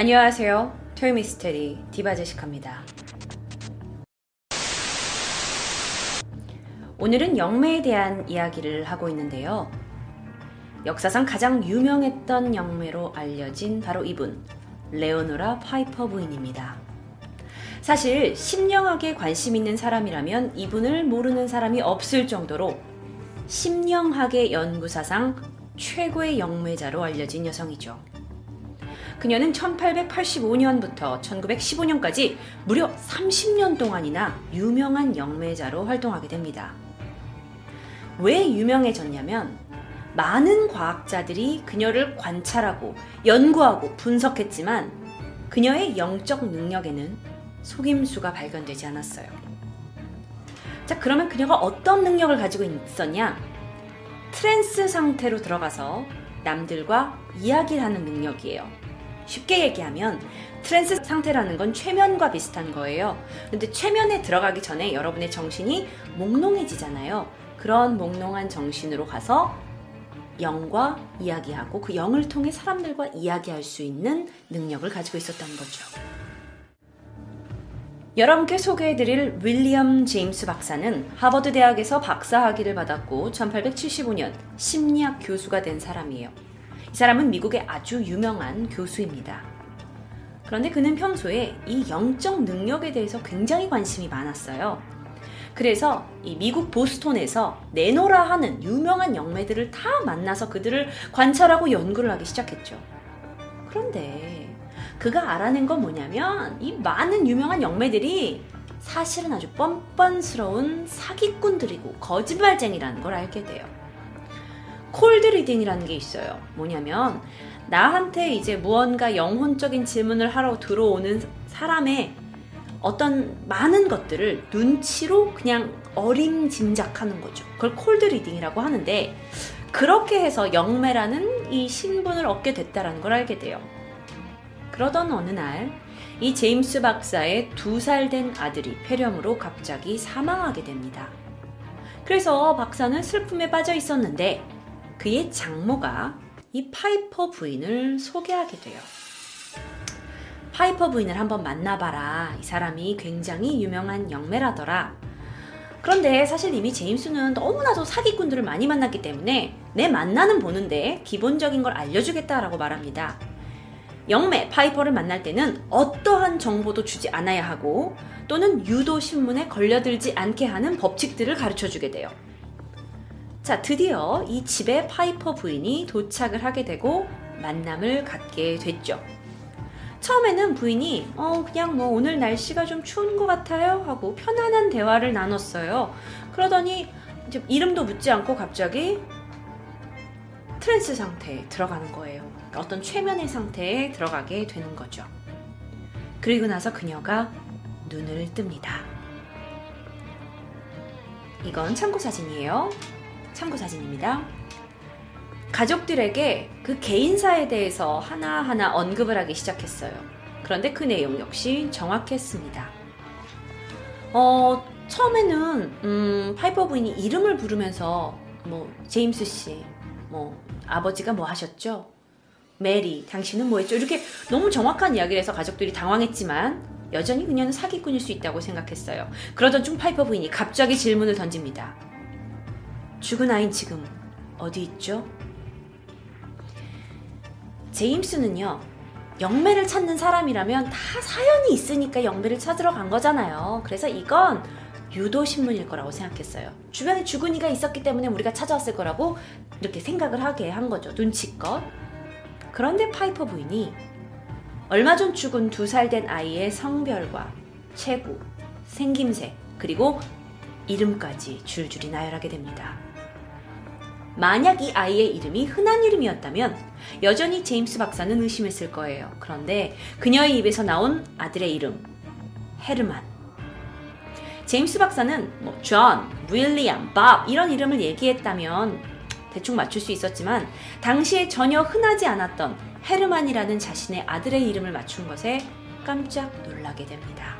안녕하세요. 토요미스테리 디바제시카입니다. 오늘은 영매에 대한 이야기를 하고 있는데요. 역사상 가장 유명했던 영매로 알려진 바로 이분, 레오노라 파이퍼 부인입니다. 사실 심령학에 관심 있는 사람이라면 이분을 모르는 사람이 없을 정도로 심령학의 연구사상 최고의 영매자로 알려진 여성이죠. 그녀는 1885년부터 1915년까지 무려 30년 동안이나 유명한 영매자로 활동하게 됩니다. 왜 유명해졌냐면 많은 과학자들이 그녀를 관찰하고 연구하고 분석했지만 그녀의 영적 능력에는 속임수가 발견되지 않았어요. 자, 그러면 그녀가 어떤 능력을 가지고 있었냐? trance 상태로 들어가서 남들과 이야기를 하는 능력이에요. 쉽게 얘기하면 trance 상태라는 건 최면과 비슷한 거예요. 근데 최면에 들어가기 전에 여러분의 정신이 몽롱해지잖아요. 그런 몽롱한 정신으로 가서 영과 이야기하고 그 영을 통해 사람들과 이야기할 수 있는 능력을 가지고 있었다는 거죠. 여러분께 소개해드릴 윌리엄 제임스 박사는 하버드 대학에서 박사학위를 받았고 1875년 심리학 교수가 된 사람이에요. 이 사람은 미국의 아주 유명한 교수입니다. 그런데 그는 평소에 이 영적 능력에 대해서 굉장히 관심이 많았어요. 그래서 이 미국 보스톤에서 내노라 하는 유명한 영매들을 다 만나서 그들을 관찰하고 연구를 하기 시작했죠. 그런데 그가 알아낸 건 뭐냐면 이 많은 유명한 영매들이 사실은 아주 뻔뻔스러운 사기꾼들이고 거짓말쟁이라는 걸 알게 돼요. cold reading이라는 게 있어요. 뭐냐면 나한테 이제 무언가 영혼적인 질문을 하러 들어오는 사람의 어떤 많은 것들을 눈치로 그냥 어림짐작하는 거죠. 그걸 cold reading이라고 하는데 그렇게 해서 영매라는 이 신분을 얻게 됐다라는 걸 알게 돼요. 그러던 어느 날 이 제임스 박사의 두 살 된 아들이 폐렴으로 갑자기 사망하게 됩니다. 그래서 박사는 슬픔에 빠져 있었는데 그의 장모가 이 파이퍼 부인을 소개하게 돼요. 파이퍼 부인을 한번 만나봐라. 이 사람이 굉장히 유명한 영매라더라. 그런데 사실 이미 제임스는 너무나도 사기꾼들을 많이 만났기 때문에 내 만나는 보는데 기본적인 걸 알려주겠다라고 말합니다. 영매 파이퍼를 만날 때는 어떠한 정보도 주지 않아야 하고 또는 유도 신문에 걸려들지 않게 하는 법칙들을 가르쳐 주게 돼요. 자, 드디어 이 집에 파이퍼 부인이 도착을 하게 되고 만남을 갖게 됐죠. 처음에는 부인이 어 그냥 뭐 오늘 날씨가 좀 추운 것 같아요 하고 편안한 대화를 나눴어요. 그러더니 이름도 묻지 않고 갑자기 트랜스 상태에 들어가는 거예요. 그러니까 어떤 최면의 상태에 들어가게 되는 거죠. 그리고 나서 그녀가 눈을 뜹니다. 이건 참고 사진이에요. 참고 사진입니다. 가족들에게 그 개인사에 대해서 하나하나 언급을 하기 시작했어요. 그런데 그 내용 역시 정확했습니다. 어, 처음에는, 음, 파이퍼 부인이 이름을 부르면서, 뭐, 제임스 씨, 뭐, 아버지가 뭐 하셨죠? 메리, 당신은 뭐 했죠? 이렇게 너무 정확한 이야기를 해서 가족들이 당황했지만, 여전히 그녀는 사기꾼일 수 있다고 생각했어요. 그러던 중 파이퍼 부인이 갑자기 질문을 던집니다. 죽은 아인 지금 어디 있죠? 제임스는요, 영매를 찾는 사람이라면 다 사연이 있으니까 영매를 찾으러 간 거잖아요. 그래서 이건 유도신문일 거라고 생각했어요. 주변에 죽은 이가 있었기 때문에 우리가 찾아왔을 거라고 이렇게 생각을 하게 한 거죠. 눈치껏. 그런데 파이퍼 부인이 얼마 전 죽은 두 살 된 아이의 성별과 체구, 생김새, 그리고 이름까지 줄줄이 나열하게 됩니다. 만약 이 아이의 이름이 흔한 이름이었다면 여전히 제임스 박사는 의심했을 거예요. 그런데 그녀의 입에서 나온 아들의 이름, 헤르만. 제임스 박사는 뭐 존, 윌리엄, 밥 이런 이름을 얘기했다면 대충 맞출 수 있었지만 당시에 전혀 흔하지 않았던 헤르만이라는 자신의 아들의 이름을 맞춘 것에 깜짝 놀라게 됩니다.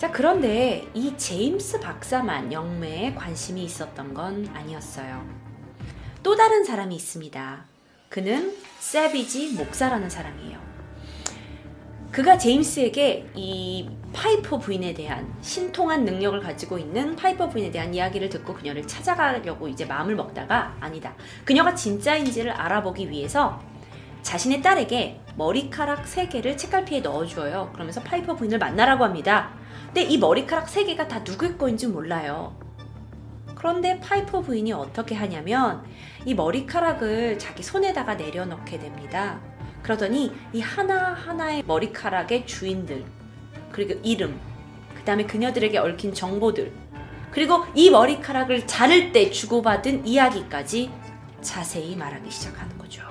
자, 그런데 이 제임스 박사만 영매에 관심이 있었던 건 아니었어요. 또 다른 사람이 있습니다. 그는 세비지 목사라는 사람이에요. 그가 제임스에게 이 파이퍼 부인에 대한 신통한 능력을 가지고 있는 파이퍼 부인에 대한 이야기를 듣고 그녀를 찾아가려고 이제 마음을 먹다가 아니다. 그녀가 진짜인지를 알아보기 위해서 자신의 딸에게 머리카락 3개를 책갈피에 넣어주어요. 그러면서 파이퍼 부인을 만나라고 합니다. 근데 이 머리카락 3개가 다 누구의 거인지 몰라요. 그런데 파이퍼 부인이 어떻게 하냐면 이 머리카락을 자기 손에다가 내려놓게 됩니다. 그러더니 이 하나하나의 머리카락의 주인들, 그리고 이름, 그 다음에 그녀들에게 얽힌 정보들, 그리고 이 머리카락을 자를 때 주고받은 이야기까지 자세히 말하기 시작하는 거죠.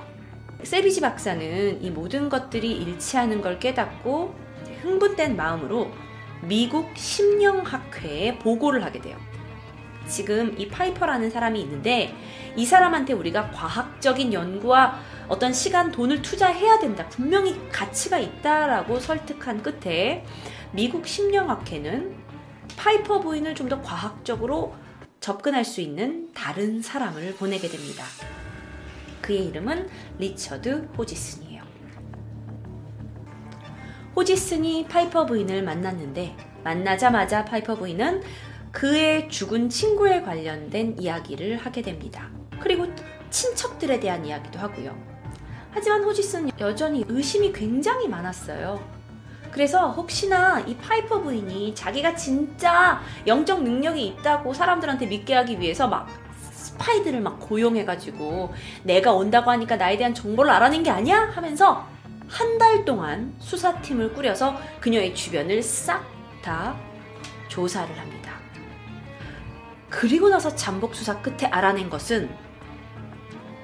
세비지 박사는 이 모든 것들이 일치하는 걸 깨닫고 흥분된 마음으로 미국 심령학회에 보고를 하게 돼요. 지금 이 파이퍼라는 사람이 있는데 이 사람한테 우리가 과학적인 연구와 어떤 시간, 돈을 투자해야 된다. 분명히 가치가 있다라고 설득한 끝에 미국 심령학회는 파이퍼 부인을 좀 더 과학적으로 접근할 수 있는 다른 사람을 보내게 됩니다. 그의 이름은 리처드 호지슨이에요. 호지슨이 파이퍼 부인을 만났는데 만나자마자 파이퍼 부인은 그의 죽은 친구에 관련된 이야기를 하게 됩니다. 그리고 친척들에 대한 이야기도 하고요. 하지만 호지슨은 여전히 의심이 굉장히 많았어요. 그래서 혹시나 이 파이퍼 부인이 자기가 진짜 영적 능력이 있다고 사람들한테 믿게 하기 위해서 막 스파이들을 막 고용해가지고 내가 온다고 하니까 나에 대한 정보를 알아낸 게 아니야? 하면서 한 달 동안 수사팀을 꾸려서 그녀의 주변을 싹 다 조사를 합니다. 그리고 나서 잠복 수사 끝에 알아낸 것은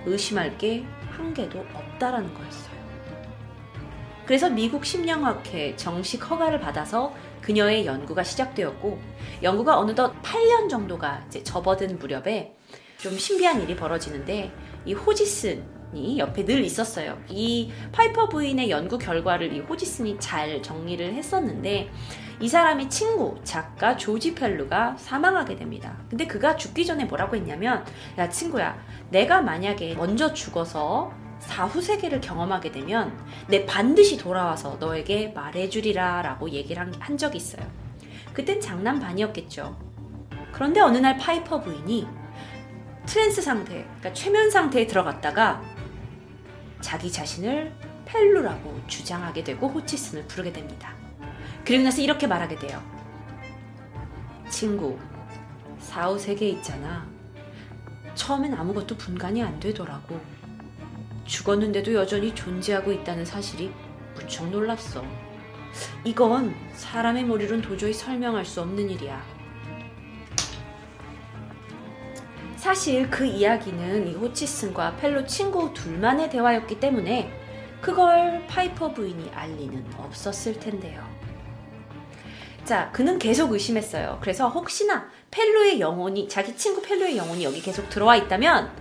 의심할 게 한 개도 없다라는 거였어요. 그래서 미국 심령학회 정식 허가를 받아서 그녀의 연구가 시작되었고 연구가 어느덧 8년 정도가 이제 접어든 무렵에 좀 신비한 일이 벌어지는데 이 호지슨이 옆에 늘 있었어요. 이 파이퍼 부인의 연구 결과를 이 호지슨이 잘 정리를 했었는데 이 사람의 친구, 작가 조지 펠루가 사망하게 됩니다. 근데 그가 죽기 전에 뭐라고 했냐면, 야, 친구야, 내가 만약에 먼저 죽어서 사후 세계를 경험하게 되면 내 반드시 돌아와서 너에게 말해주리라 라고 얘기를 한, 한 적이 있어요. 그땐 장난 반이었겠죠. 그런데 어느 날 파이퍼 부인이 트랜스 상태, 그러니까 최면 상태에 들어갔다가 자기 자신을 펠루라고 주장하게 되고 호지슨을 부르게 됩니다. 그리고 나서 이렇게 말하게 돼요. 친구, 사후 세계에 있잖아. 처음엔 아무것도 분간이 안 되더라고. 죽었는데도 여전히 존재하고 있다는 사실이 무척 놀랐어. 이건 사람의 머리로는 도저히 설명할 수 없는 일이야. 사실 그 이야기는 이 호지슨과 펠루 친구 둘만의 대화였기 때문에 그걸 파이퍼 부인이 알 리는 없었을 텐데요. 자, 그는 계속 의심했어요. 그래서 혹시나 펠루의 영혼이, 자기 친구 펠루의 영혼이 여기 계속 들어와 있다면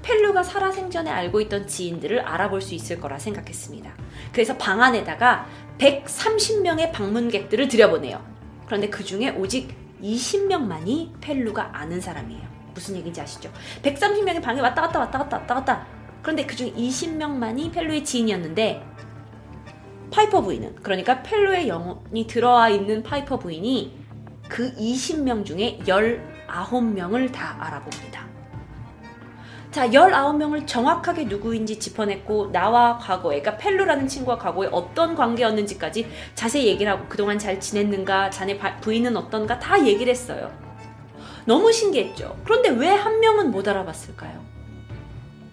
펠루가 살아생전에 알고 있던 지인들을 알아볼 수 있을 거라 생각했습니다. 그래서 방 안에다가 130명의 방문객들을 들여보내요. 그런데 그 중에 오직 20명만이 펠루가 아는 사람이에요. 무슨 얘기인지 아시죠? 130명이 방에 왔다 갔다 왔다 갔다 왔다 갔다. 그런데 그중 20명만이 펠루의 지인이었는데 파이퍼 부인은 그러니까 펠루의 영혼이 들어와 있는 파이퍼 부인이 그 20명 중에 19명을 다 알아봅니다. 자, 19명을 정확하게 누구인지 짚어냈고 나와 과거에 그러니까 펠로라는 친구와 과거에 어떤 관계였는지까지 자세히 얘기를 하고 그동안 잘 지냈는가, 자네 부인은 어떤가 다 얘기를 했어요. 너무 신기했죠. 그런데 왜 한 명은 못 알아봤을까요?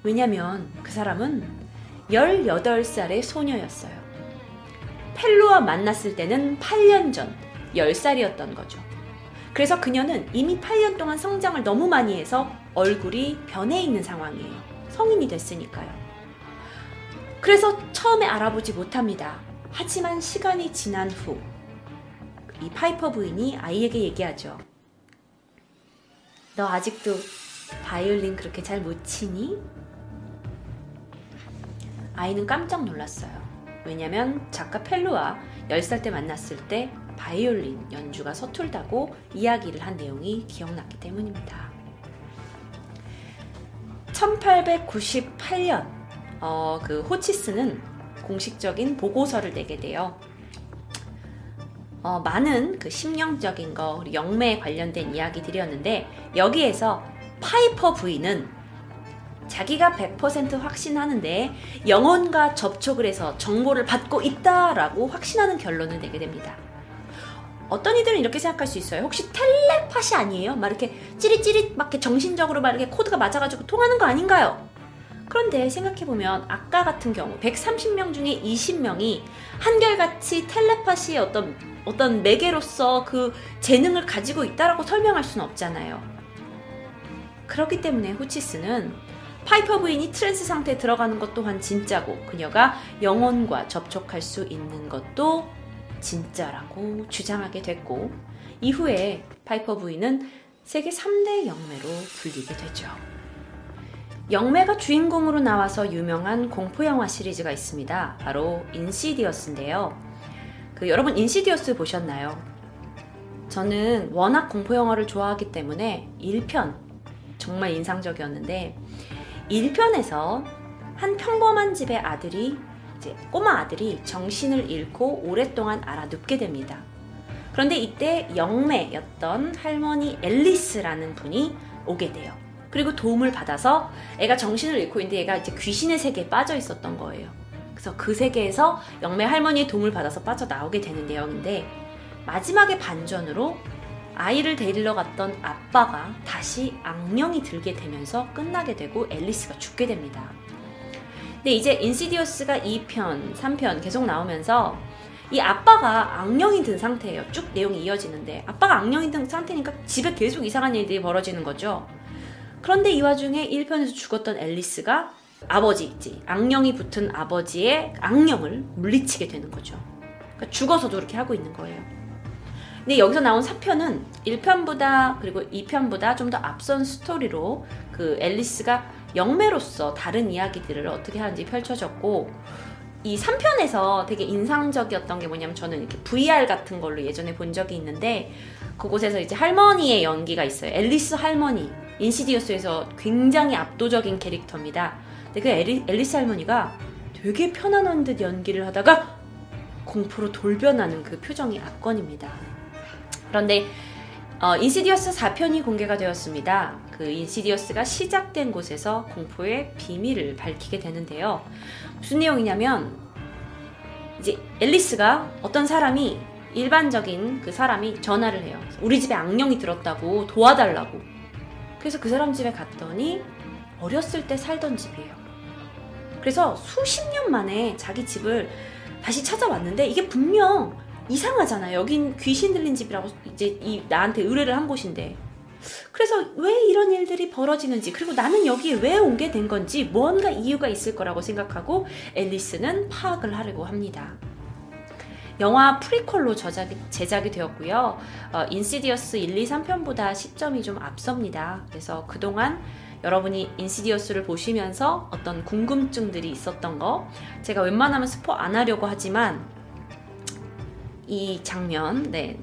왜냐면 그 사람은 18살의 소녀였어요. 펠로와 만났을 때는 8년 전 10살이었던 거죠. 그래서 그녀는 이미 8년 동안 성장을 너무 많이 해서 얼굴이 변해 있는 상황이에요. 성인이 됐으니까요. 그래서 처음에 알아보지 못합니다. 하지만 시간이 지난 후, 이 파이퍼 부인이 아이에게 얘기하죠. 너 아직도 바이올린 그렇게 잘 못 치니? 아이는 깜짝 놀랐어요. 왜냐면 작가 펠루와 10살 때 만났을 때 바이올린 연주가 서툴다고 이야기를 한 내용이 기억났기 때문입니다. 1898년 어, 그 호치스는 공식적인 보고서를 내게 돼요. 어, 많은 그 심령적인 거, 그리고 영매에 관련된 이야기들이었는데 여기에서 파이퍼 부인은 자기가 100% 확신하는데 영혼과 접촉을 해서 정보를 받고 있다라고 확신하는 결론을 내게 됩니다. 어떤 이들은 이렇게 생각할 수 있어요. 혹시 텔레파시 아니에요? 막 이렇게 찌릿찌릿 막 이렇게 정신적으로 막 이렇게 코드가 맞아가지고 통하는 거 아닌가요? 그런데 생각해보면 아까 같은 경우 130명 중에 20명이 한결같이 텔레파시의 어떤 어떤 매개로서 그 재능을 가지고 있다라고 설명할 수는 없잖아요. 그렇기 때문에 호지슨은 파이퍼 부인이 트랜스 상태에 들어가는 것 또한 진짜고 그녀가 영혼과 접촉할 수 있는 것도 진짜라고 주장하게 됐고 이후에 파이퍼 부인은 세계 3대 영매로 불리게 되죠. 영매가 주인공으로 나와서 유명한 공포 영화 시리즈가 있습니다. 바로 인시디어스인데요. 그 여러분 인시디어스 보셨나요? 저는 워낙 공포 영화를 좋아하기 때문에 1편 정말 인상적이었는데 1편에서 한 평범한 집의 아들이 이제 꼬마 아들이 정신을 잃고 오랫동안 알아눕게 됩니다. 그런데 이때 영매였던 할머니 앨리스라는 분이 오게 돼요. 그리고 도움을 받아서 애가 정신을 잃고 있는데 얘가 이제 귀신의 세계에 빠져 있었던 거예요. 그래서 그 세계에서 영매 할머니의 도움을 받아서 빠져나오게 되는 내용인데 마지막에 반전으로 아이를 데리러 갔던 아빠가 다시 악령이 들게 되면서 끝나게 되고 앨리스가 죽게 됩니다. 근데 이제 인시디어스가 2편, 3편 계속 나오면서 이 아빠가 악령이 든 상태예요. 쭉 내용이 이어지는데 아빠가 악령이 든 상태니까 집에 계속 이상한 일들이 벌어지는 거죠. 그런데 이 와중에 1편에서 죽었던 앨리스가 아버지 있지 악령이 붙은 아버지의 악령을 물리치게 되는 거죠. 그러니까 죽어서도 그렇게 하고 있는 거예요. 근데 여기서 나온 4편은 1편보다 그리고 2편보다 좀 더 앞선 스토리로 그 앨리스가 영매로서 다른 이야기들을 어떻게 하는지 펼쳐졌고 이 3편에서 되게 인상적이었던 게 뭐냐면 저는 이렇게 VR 같은 걸로 예전에 본 적이 있는데 그곳에서 이제 할머니의 연기가 있어요. 앨리스 할머니. 인시디어스에서 굉장히 압도적인 캐릭터입니다. 근데 그 앨리, 앨리스 할머니가 되게 편안한 듯 연기를 하다가 공포로 돌변하는 그 표정이 압권입니다. 그런데 어, 인시디어스 4편이 공개가 되었습니다. 그 인시디어스가 시작된 곳에서 공포의 비밀을 밝히게 되는데요. 무슨 내용이냐면 이제 앨리스가 어떤 사람이 일반적인 그 사람이 전화를 해요. 우리 집에 악령이 들었다고 도와달라고. 그래서 그 사람 집에 갔더니 어렸을 때 살던 집이에요. 그래서 수십 년 만에 자기 집을 다시 찾아왔는데 이게 분명 이상하잖아요. 여긴 귀신 들린 집이라고 이제 이 나한테 의뢰를 한 곳인데. 그래서 왜 이런 일들이 벌어지는지 그리고 나는 여기에 왜 오게 된 건지 뭔가 이유가 있을 거라고 생각하고 앨리스는 파악을 하려고 합니다. 영화 프리퀄로 저작이, 제작이 되었고요. 어, 인시디어스 1, 2, 3편보다 시점이 좀 앞섭니다. 그래서 그동안 여러분이 인시디어스를 보시면서 어떤 궁금증들이 있었던 거 제가 웬만하면 스포 안 하려고 하지만 이 장면 네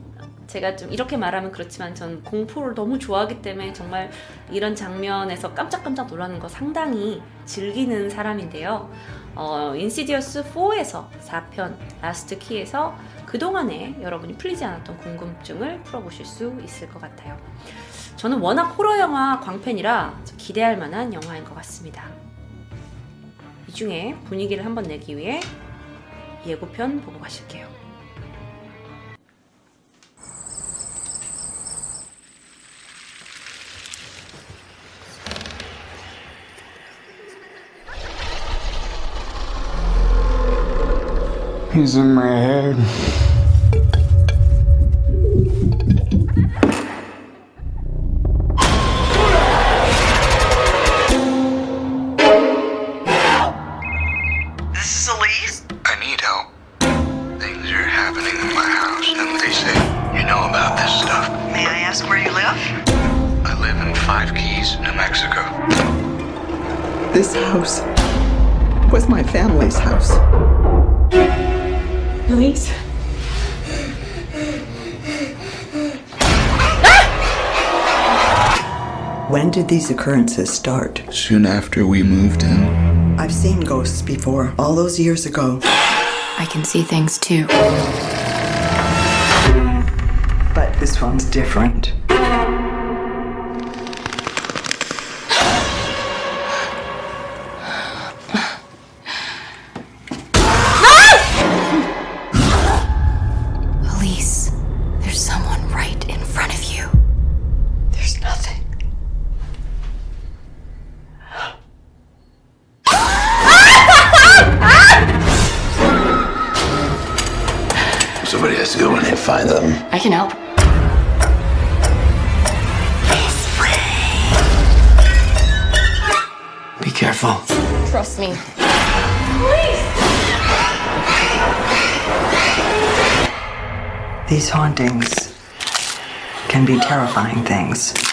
제가 좀 이렇게 말하면 그렇지만 전 공포를 너무 좋아하기 때문에 정말 이런 장면에서 깜짝깜짝 놀라는 거 상당히 즐기는 사람인데요. 어, 인시디어스 4에서 4편 Last Key에서 그동안에 여러분이 풀리지 않았던 궁금증을 풀어보실 수 있을 것 같아요. 저는 워낙 호러 영화 광팬이라 기대할 만한 영화인 것 같습니다. 이 중에 분위기를 한번 내기 위해 예고편 보고 가실게요. He's in my head. Did these occurrences start? Soon after we moved in, I've seen ghosts before, all those years ago. I can see things too. But this one's different. Somebody has to go in and find them. I can help. Be careful. Trust me. Please. These hauntings can be terrifying things.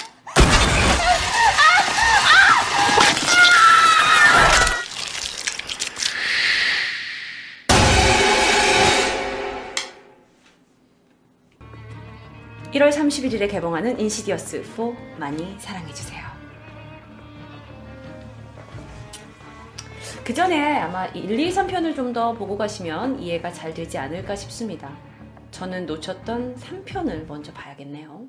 일월 31일에 개봉하는 인시디어스 4 많이 사랑해주세요. 그 전에 아마 1, 2, 3편을 좀 더 보고 가시면 이해가 잘 되지 않을까 싶습니다. 저는 놓쳤던 3편을 먼저 봐야겠네요.